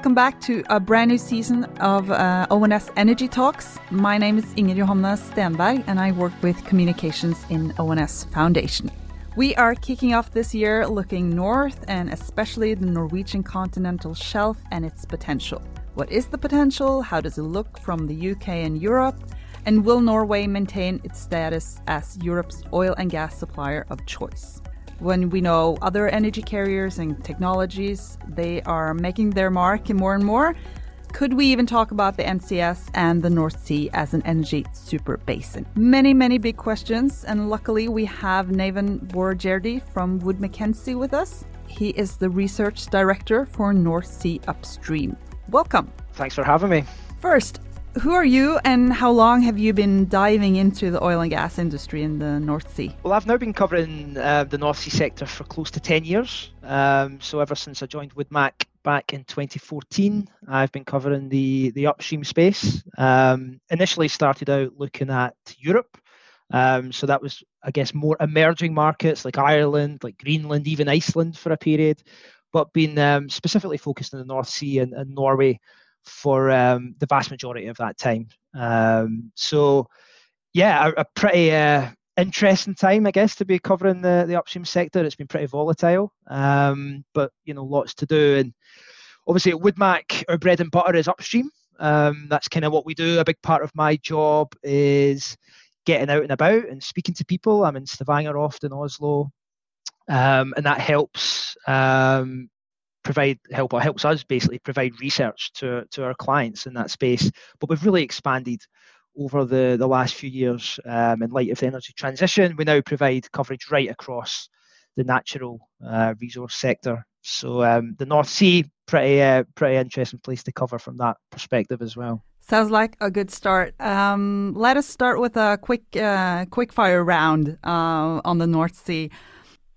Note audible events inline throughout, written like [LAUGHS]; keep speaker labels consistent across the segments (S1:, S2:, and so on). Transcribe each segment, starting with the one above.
S1: welcome back to a brand new season of uh, ONS Energy Talks. My name is Inger Johanna Stenberg, and I work with communications in ONS Foundation. We are kicking off this year looking north and especially the Norwegian continental shelf and its potential. What is the potential? How does it look from the UK and Europe? And will Norway maintain its status as Europe's oil and gas supplier of choice? When we know other energy carriers and technologies, they are making their mark more and more. Could we even talk about the NCS and the North Sea as an energy super basin? Many, many big questions, and luckily we have Neivan Boroujerdi from Wood Mackenzie with us. He is the research director for North Sea Upstream. Welcome.
S2: Thanks for having me.
S1: First, who are you and how long have you been diving into the oil and gas industry in the North Sea?
S2: Well, I've now been covering uh, the North Sea sector for close to 10 years. Um, so, ever since I joined Woodmac back in 2014, I've been covering the, the upstream space. Um, initially, started out looking at Europe. Um, so, that was, I guess, more emerging markets like Ireland, like Greenland, even Iceland for a period, but been um, specifically focused on the North Sea and, and Norway for um, the vast majority of that time. Um, so, yeah, a, a pretty uh, interesting time, I guess, to be covering the, the upstream sector. It's been pretty volatile, um, but you know, lots to do. And obviously, at Woodmac, our bread and butter is upstream. Um, that's kind of what we do. A big part of my job is getting out and about and speaking to people. I'm in Stavanger often, in Oslo, um, and that helps um, provide help or helps us basically provide research to, to our clients in that space. But we've really expanded over the, the last few years um, in light of the energy transition. We now provide coverage right across the natural uh, resource sector. So um, the North Sea, pretty uh, pretty interesting place to cover from that perspective as well.
S1: Sounds like a good start. Um, let us start with a quick uh, quick fire round uh, on the North Sea.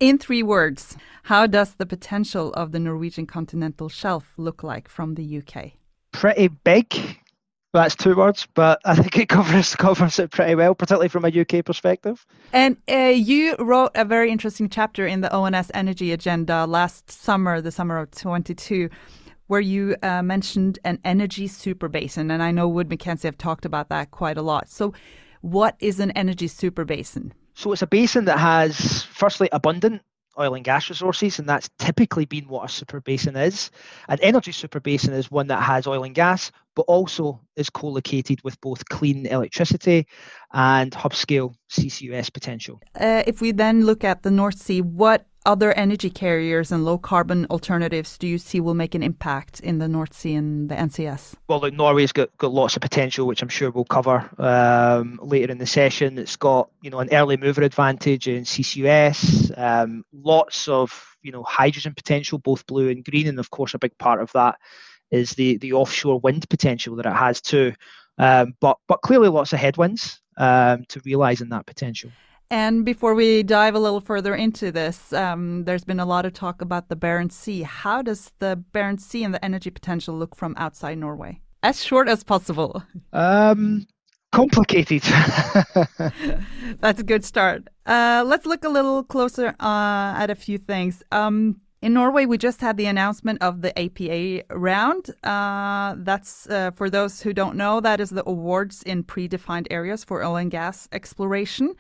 S1: In three words, how does the potential of the Norwegian continental shelf look like from the UK?
S2: Pretty big. That's two words, but I think it [LAUGHS] covers covers it pretty well, particularly from a UK perspective.
S1: And uh, you wrote a very interesting chapter in the ONS Energy Agenda last summer, the summer of 22, where you uh, mentioned an energy super basin. And I know Wood Mackenzie have talked about that quite a lot. So, what is an energy super basin?
S2: So it's a basin that has, firstly, abundant oil and gas resources, and that's typically been what a super basin is. An energy super basin is one that has oil and gas, but also is co-located with both clean electricity and hub scale CCUS potential.
S1: Uh, if we then look at the North Sea, what other energy carriers and low carbon alternatives do you see will make an impact in the North Sea and the NCS?
S2: Well, look, Norway's got, got lots of potential, which I'm sure we'll cover um, later in the session. It's got you know an early mover advantage in CCUS, um, lots of you know hydrogen potential, both blue and green, and of course a big part of that is the the offshore wind potential that it has too. Um, but but clearly lots of headwinds um, to realising that potential.
S1: And before we dive a little further into this, um, there's been a lot of talk about the Barents Sea. How does the Barents Sea and the energy potential look from outside Norway? As short as possible.
S2: Um, complicated. [LAUGHS]
S1: That's a good start. Uh, let's look a little closer uh, at a few things. Um, in Norway, we just had the announcement of the APA round. Uh, that's uh, for those who don't know, that is the awards in predefined areas for oil and gas exploration.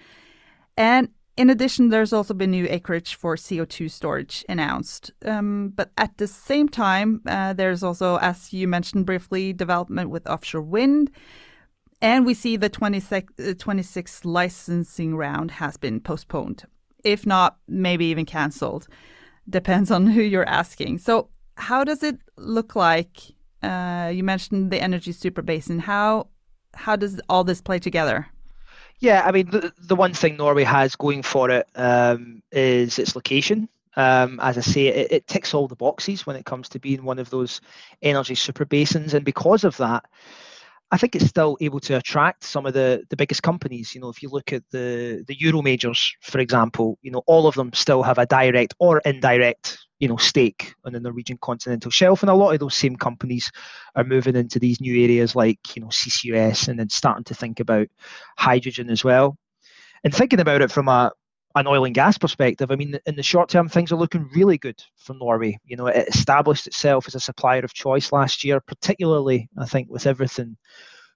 S1: And in addition, there's also been new acreage for CO2 storage announced. Um, but at the same time, uh, there's also, as you mentioned briefly, development with offshore wind. And we see the 26, uh, 26 licensing round has been postponed, if not, maybe even cancelled. Depends on who you're asking. So, how does it look like? Uh, you mentioned the energy super basin. How how does all this play together?
S2: Yeah, I mean, the, the one thing Norway has going for it um, is its location. Um, as I say, it, it, ticks all the boxes when it comes to being one of those energy super basins, and because of that, I think it's still able to attract some of the, the biggest companies. You know, if you look at the the Euro majors, for example, you know, all of them still have a direct or indirect, you know, stake on the Norwegian continental shelf, and a lot of those same companies are moving into these new areas like you know CCUS, and then starting to think about hydrogen as well. And thinking about it from a an oil and gas perspective, I mean, in the short term, things are looking really good for Norway. You know, it established itself as a supplier of choice last year, particularly, I think, with everything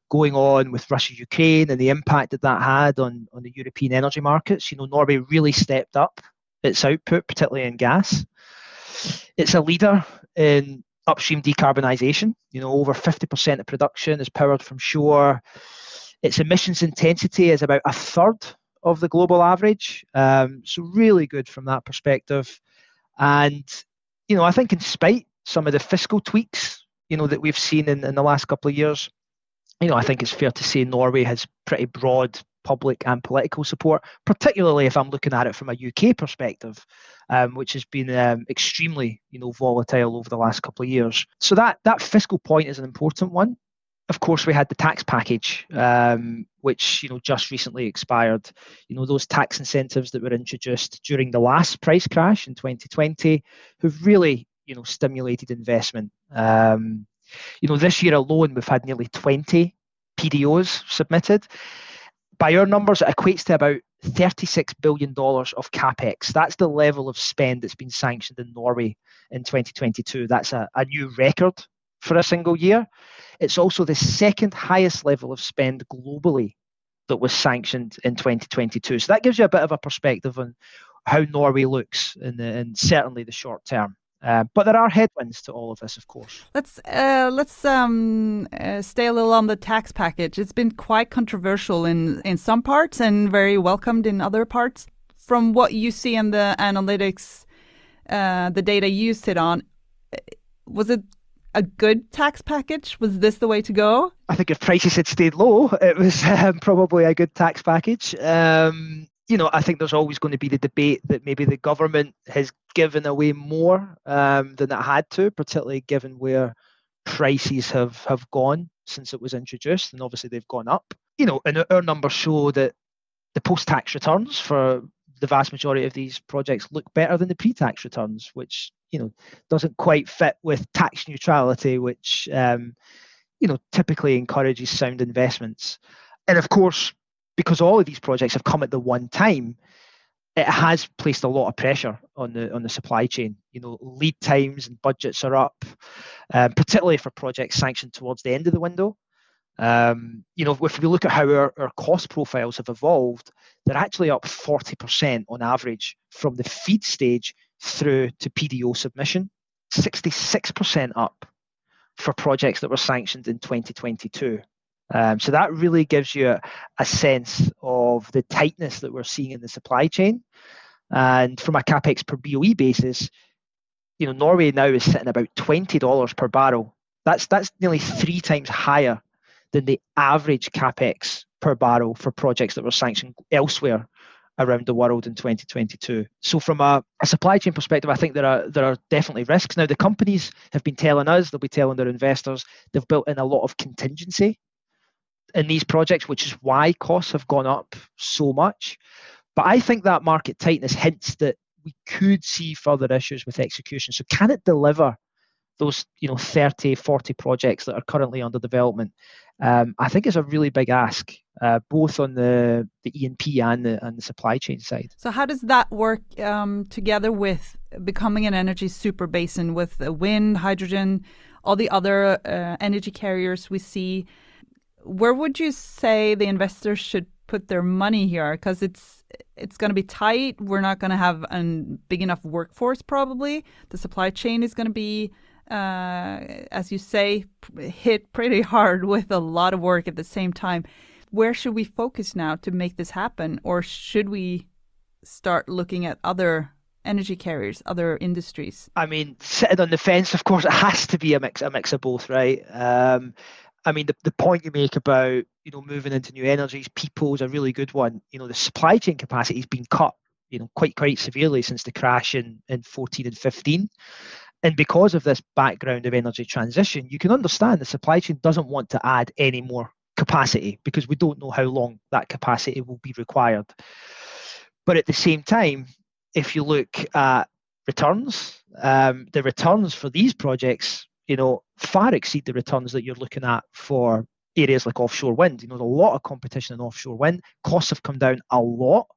S2: going on with Russia Ukraine and the impact that that had on, on the European energy markets. You know, Norway really stepped up its output, particularly in gas. It's a leader in upstream decarbonisation. You know, over 50% of production is powered from shore. Its emissions intensity is about a third of the global average. Um, so really good from that perspective. And, you know, I think in spite some of the fiscal tweaks, you know, that we've seen in, in the last couple of years, you know, I think it's fair to say Norway has pretty broad public and political support, particularly if I'm looking at it from a UK perspective, um, which has been um, extremely, you know, volatile over the last couple of years. So that that fiscal point is an important one. Of course, we had the tax package, um, which you know just recently expired. You know those tax incentives that were introduced during the last price crash in 2020, have really you know stimulated investment. Um, you know, this year alone, we've had nearly 20 PDOs submitted. By our numbers, it equates to about $36 billion of capex. That's the level of spend that's been sanctioned in Norway in 2022. That's a, a new record for a single year. It's also the second highest level of spend globally that was sanctioned in 2022. So that gives you a bit of a perspective on how Norway looks in, the, in certainly the short term. Uh, but there are headwinds to all of this, of course.
S1: Let's uh, let's um, uh, stay a little on the tax package. It's been quite controversial in in some parts and very welcomed in other parts. From what you see in the analytics, uh, the data you sit on, was it a good tax package? Was this the way to go?
S2: I think if prices had stayed low, it was [LAUGHS] um, probably a good tax package. Um, you know, I think there's always going to be the debate that maybe the government has given away more um, than it had to, particularly given where prices have, have gone since it was introduced, and obviously they've gone up. You know, and our numbers show that the post-tax returns for the vast majority of these projects look better than the pre-tax returns, which you know doesn't quite fit with tax neutrality, which um, you know typically encourages sound investments. And of course, because all of these projects have come at the one time, it has placed a lot of pressure on the on the supply chain. You know, lead times and budgets are up, um, particularly for projects sanctioned towards the end of the window. Um, you know, if we look at how our, our cost profiles have evolved, they're actually up 40% on average from the feed stage through to PDO submission, 66% up for projects that were sanctioned in 2022. Um, so that really gives you a, a, sense of the tightness that we're seeing in the supply chain. And from a capex per BOE basis, you know, Norway now is sitting about twenty dollars per barrel. That's that's nearly three times higher than the average capex per barrel for projects that were sanctioned elsewhere around the world in 2022. So from a, a, supply chain perspective, I think there are there are definitely risks. Now the companies have been telling us, they'll be telling their investors, they've built in a lot of contingency in these projects, which is why costs have gone up so much. But I think that market tightness hints that we could see further issues with execution. So can it deliver those, you know, 30, 40 projects that are currently under development? Um, I think it's a really big ask, uh, both on the the E&P and the and the supply chain side.
S1: So how does that work um, together with becoming an energy super basin with wind, hydrogen, all the other uh, energy carriers we see? where would you say the investors should put their money here? Because it's it's going to be tight. We're not going to have a big enough workforce. Probably the supply chain is going to be, uh, as you say, hit pretty hard [LAUGHS] with a lot of work at the same time. Where should we focus now to make this happen, or should we start looking at other energy carriers, other industries?
S2: I mean, sitting on the fence, of course, it has to be a mix, a mix of both, right? Um, I mean, the, the point you make about you know moving into new energies, people is a really good one. You know, the supply chain capacity has been cut, you know, quite quite severely since the crash in in 14 and 15. And because of this background of energy transition, you can understand the supply chain doesn't want to add any more capacity because we don't know how long that capacity will be required. But at the same time, if you look at returns, um, the returns for these projects you know, far exceed the returns that you're looking at for areas like offshore wind. You know, there's a lot of competition in offshore wind. Costs have come down a lot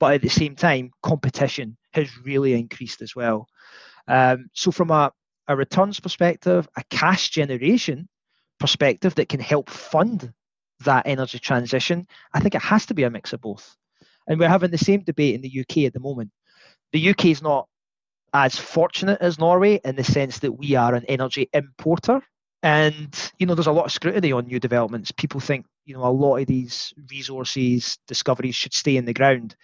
S2: but at the same time, competition has really increased as well. Um, so, from a, a returns perspective, a cash generation perspective that can help fund that energy transition, I think it has to be a mix of both. And we're having the same debate in the UK at the moment. The UK is not as fortunate as Norway in the sense that we are an energy importer. And, you know, there's a lot of scrutiny on new developments. People think, you know, a lot of these resources, discoveries should stay in the ground.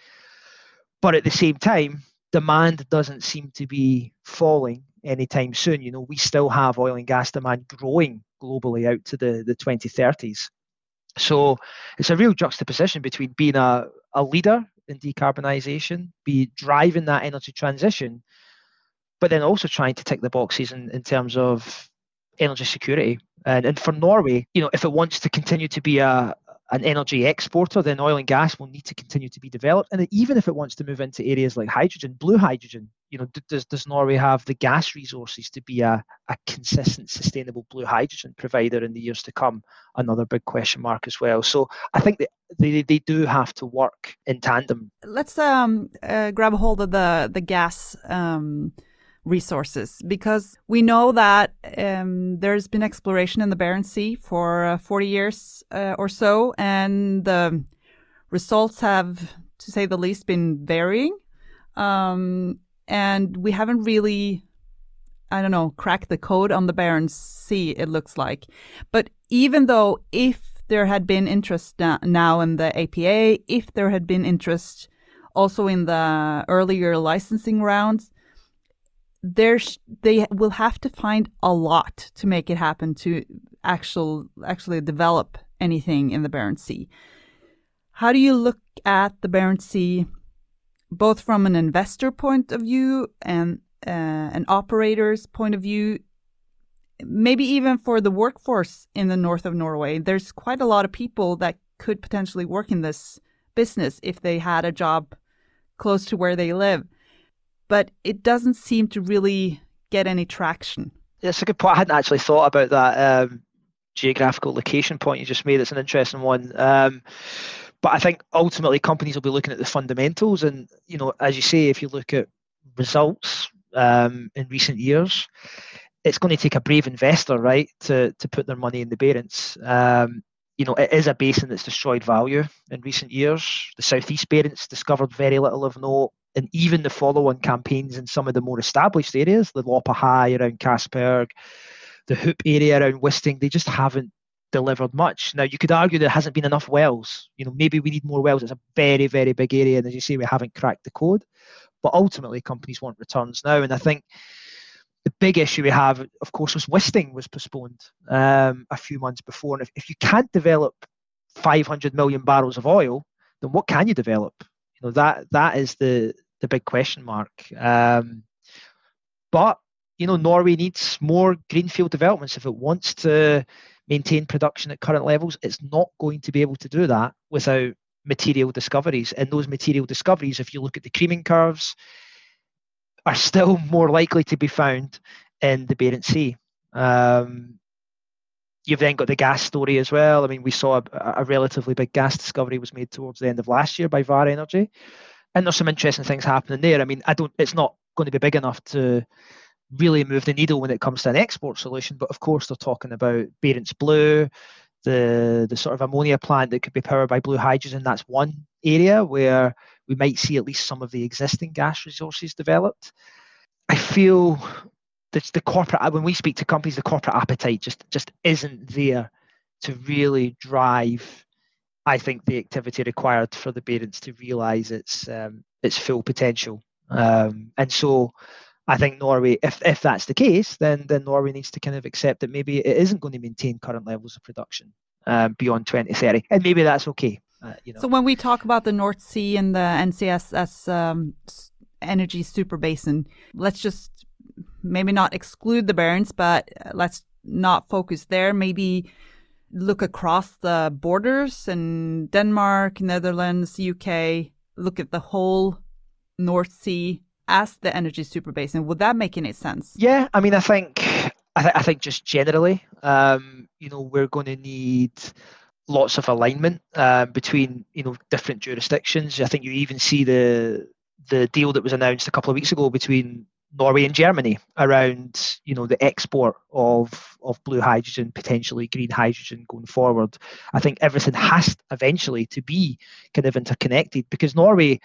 S2: But at the same time, demand doesn't seem to be falling anytime soon. You know, we still have oil and gas demand growing globally out to the, the 2030s. So it's a real juxtaposition between being a, a leader in decarbonisation, be driving that energy transition, but then also trying to tick the boxes in, in terms of energy security. And, and for Norway, you know, if it wants to continue to be a, an energy exporter, then oil and gas will need to continue to be developed. And even if it wants to move into areas like hydrogen, blue hydrogen, you know, does, does Norway have the gas resources to be a, a consistent, sustainable blue hydrogen provider in the years to come? Another big question mark as well. So I think that they, they do have to work in tandem.
S1: Let's um, uh, grab hold of the, the gas. Um resources because we know that um, there's been exploration in the Barents Sea for uh, 40 years uh, or so, and the results have, to say the least, been varying. Um, and we haven't really, I don't know, cracked the code on the Barents Sea, it looks like. But even though if there had been interest now in the APA, if there had been interest also in the earlier licensing rounds, there's they will have to find a lot to make it happen to actual actually develop anything in the Barents Sea. How do you look at the Barents Sea, both from an investor point of view and uh, an operator's point of view? Maybe even for the workforce in the north of Norway, there's quite a lot of people that could potentially work in this business if they had a job close to where they live but it doesn't seem to really get any traction.
S2: That's a good point. I hadn't actually thought about that um, geographical location point you just made. It's an interesting one. Um, but I think ultimately companies will be looking at the fundamentals, and you know, as you say, if you look at results um, in recent years, it's going to take a brave investor, right, to to put their money in the Barents. Um, you know, it is a basin that's destroyed value in recent years. The Southeast Barents discovered very little of note and even the follow-on campaigns in some of the more established areas, the Loppa High around Castberg, the Hoop area around Wisting, they just haven't delivered much. Now you could argue there hasn't been enough wells. You know, maybe we need more wells. It's a very, very big area, and as you say, we haven't cracked the code. But ultimately, companies want returns now, and I think the big issue we have, of course, was Wisting was postponed um, a few months before. And if, if you can't develop 500 million barrels of oil, then what can you develop? You know that that is the the big question mark. Um, but you know, Norway needs more greenfield developments if it wants to maintain production at current levels. It's not going to be able to do that without material discoveries. And those material discoveries, if you look at the creaming curves, are still [LAUGHS] more likely to be found in the Barents Sea. Um, you've then got the gas story as well. I mean, we saw a, a, relatively big gas discovery was made towards the end of last year by Vår Energy, and there's some interesting things happening there. I mean, I don't. It's not going to be big enough to really move the needle when it comes to an export solution. But of course, they're talking about Barents Blue, the the sort of ammonia plant that could be powered by blue hydrogen. That's one area where we might see at least some of the existing gas resources developed. I feel that the corporate when we speak to companies, the corporate appetite just just isn't there to really drive. I think the activity required for the Barents to realise its um, its full potential, um, and so I think Norway, if if that's the case, then then Norway needs to kind of accept that maybe it isn't going to maintain current levels of production um, beyond 2030, and maybe that's okay. Uh, you know.
S1: So when we talk about the North Sea and the NCSS um, energy super basin, let's just maybe not exclude the Barents, but uh, let's not focus there. Maybe look across the borders in Denmark, Netherlands, UK, look at the whole North Sea as the energy super basin. Would that make any sense?
S2: Yeah, I mean, I think I, th- I think just generally, um, you know, we're going to need lots of alignment uh, between you know different jurisdictions. I think you even see the the deal that was announced a couple of weeks ago between Norway and Germany around you know the export of of blue hydrogen, potentially green hydrogen going forward. I think everything has eventually to be kind of interconnected because Norway.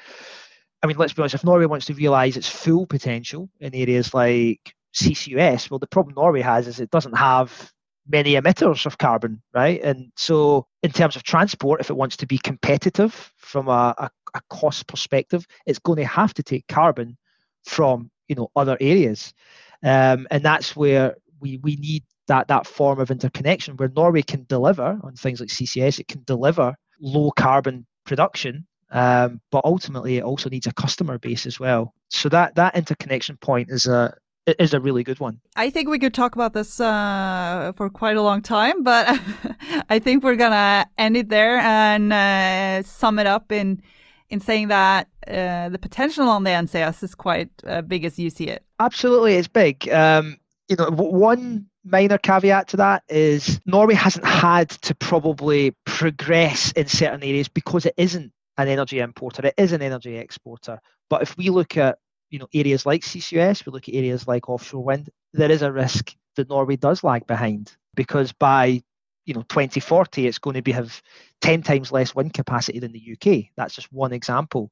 S2: I mean, let's be honest. If Norway wants to realise its full potential in areas like CCUS, well, the problem Norway has is it doesn't have many emitters of carbon, right? And so, in terms of transport, if it wants to be competitive from a, a, a cost perspective, it's going to have to take carbon from you know other areas, um, and that's where we we need that that form of interconnection where Norway can deliver on things like CCS, it can deliver low carbon production. Um, but ultimately, it also needs a customer base as well. So that that interconnection point is a is a really good one.
S1: I think we could talk about this uh, for quite a long time, but [LAUGHS] I think we're gonna end it there and uh, sum it up in in saying that uh, the potential on the NCS is quite uh, big as you see it.
S2: Absolutely, it's big. Um, you know, one minor caveat to that is Norway hasn't had to probably progress in certain areas because it isn't an energy importer; it is an energy exporter. But if we look at you know areas like CCUS, we look at areas like offshore wind, there is a risk that Norway does lag behind because by you know 2040 it's going to be have 10 times less wind capacity than the UK. That's just one example.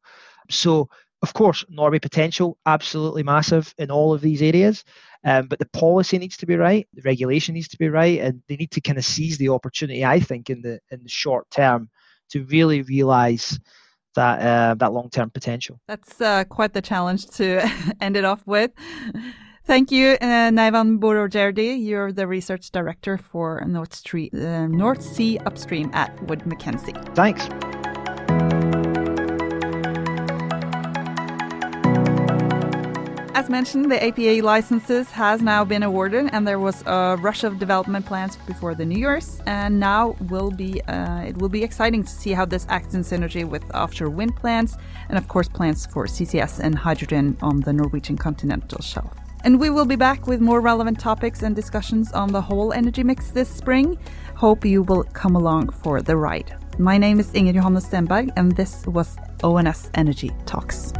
S2: So of course, Norway potential absolutely massive in all of these areas, um, but the policy needs to be right, the regulation needs to be right, and they need to kind of seize the opportunity. I think in the in the short term to really realise that uh, that long term potential.
S1: That's uh, quite the challenge to [LAUGHS] end it off with. Thank you, uh, Neivan Boroujerdi. You're the research director for North, Street, uh, North Sea Upstream at Wood Mackenzie.
S2: Thanks.
S1: As mentioned, the APA licenses has now been awarded, and there was a rush of development plans before the New Year's. And now will be uh, it will be exciting to see how this acts in synergy with offshore wind plants, and of course plans for CCS and hydrogen on the Norwegian continental shelf. And we will be back with more relevant topics and discussions on the whole energy mix this spring. Hope you will come along for the ride. My name is Inger Johanna Stenberg, and this was ONS Energy Talks.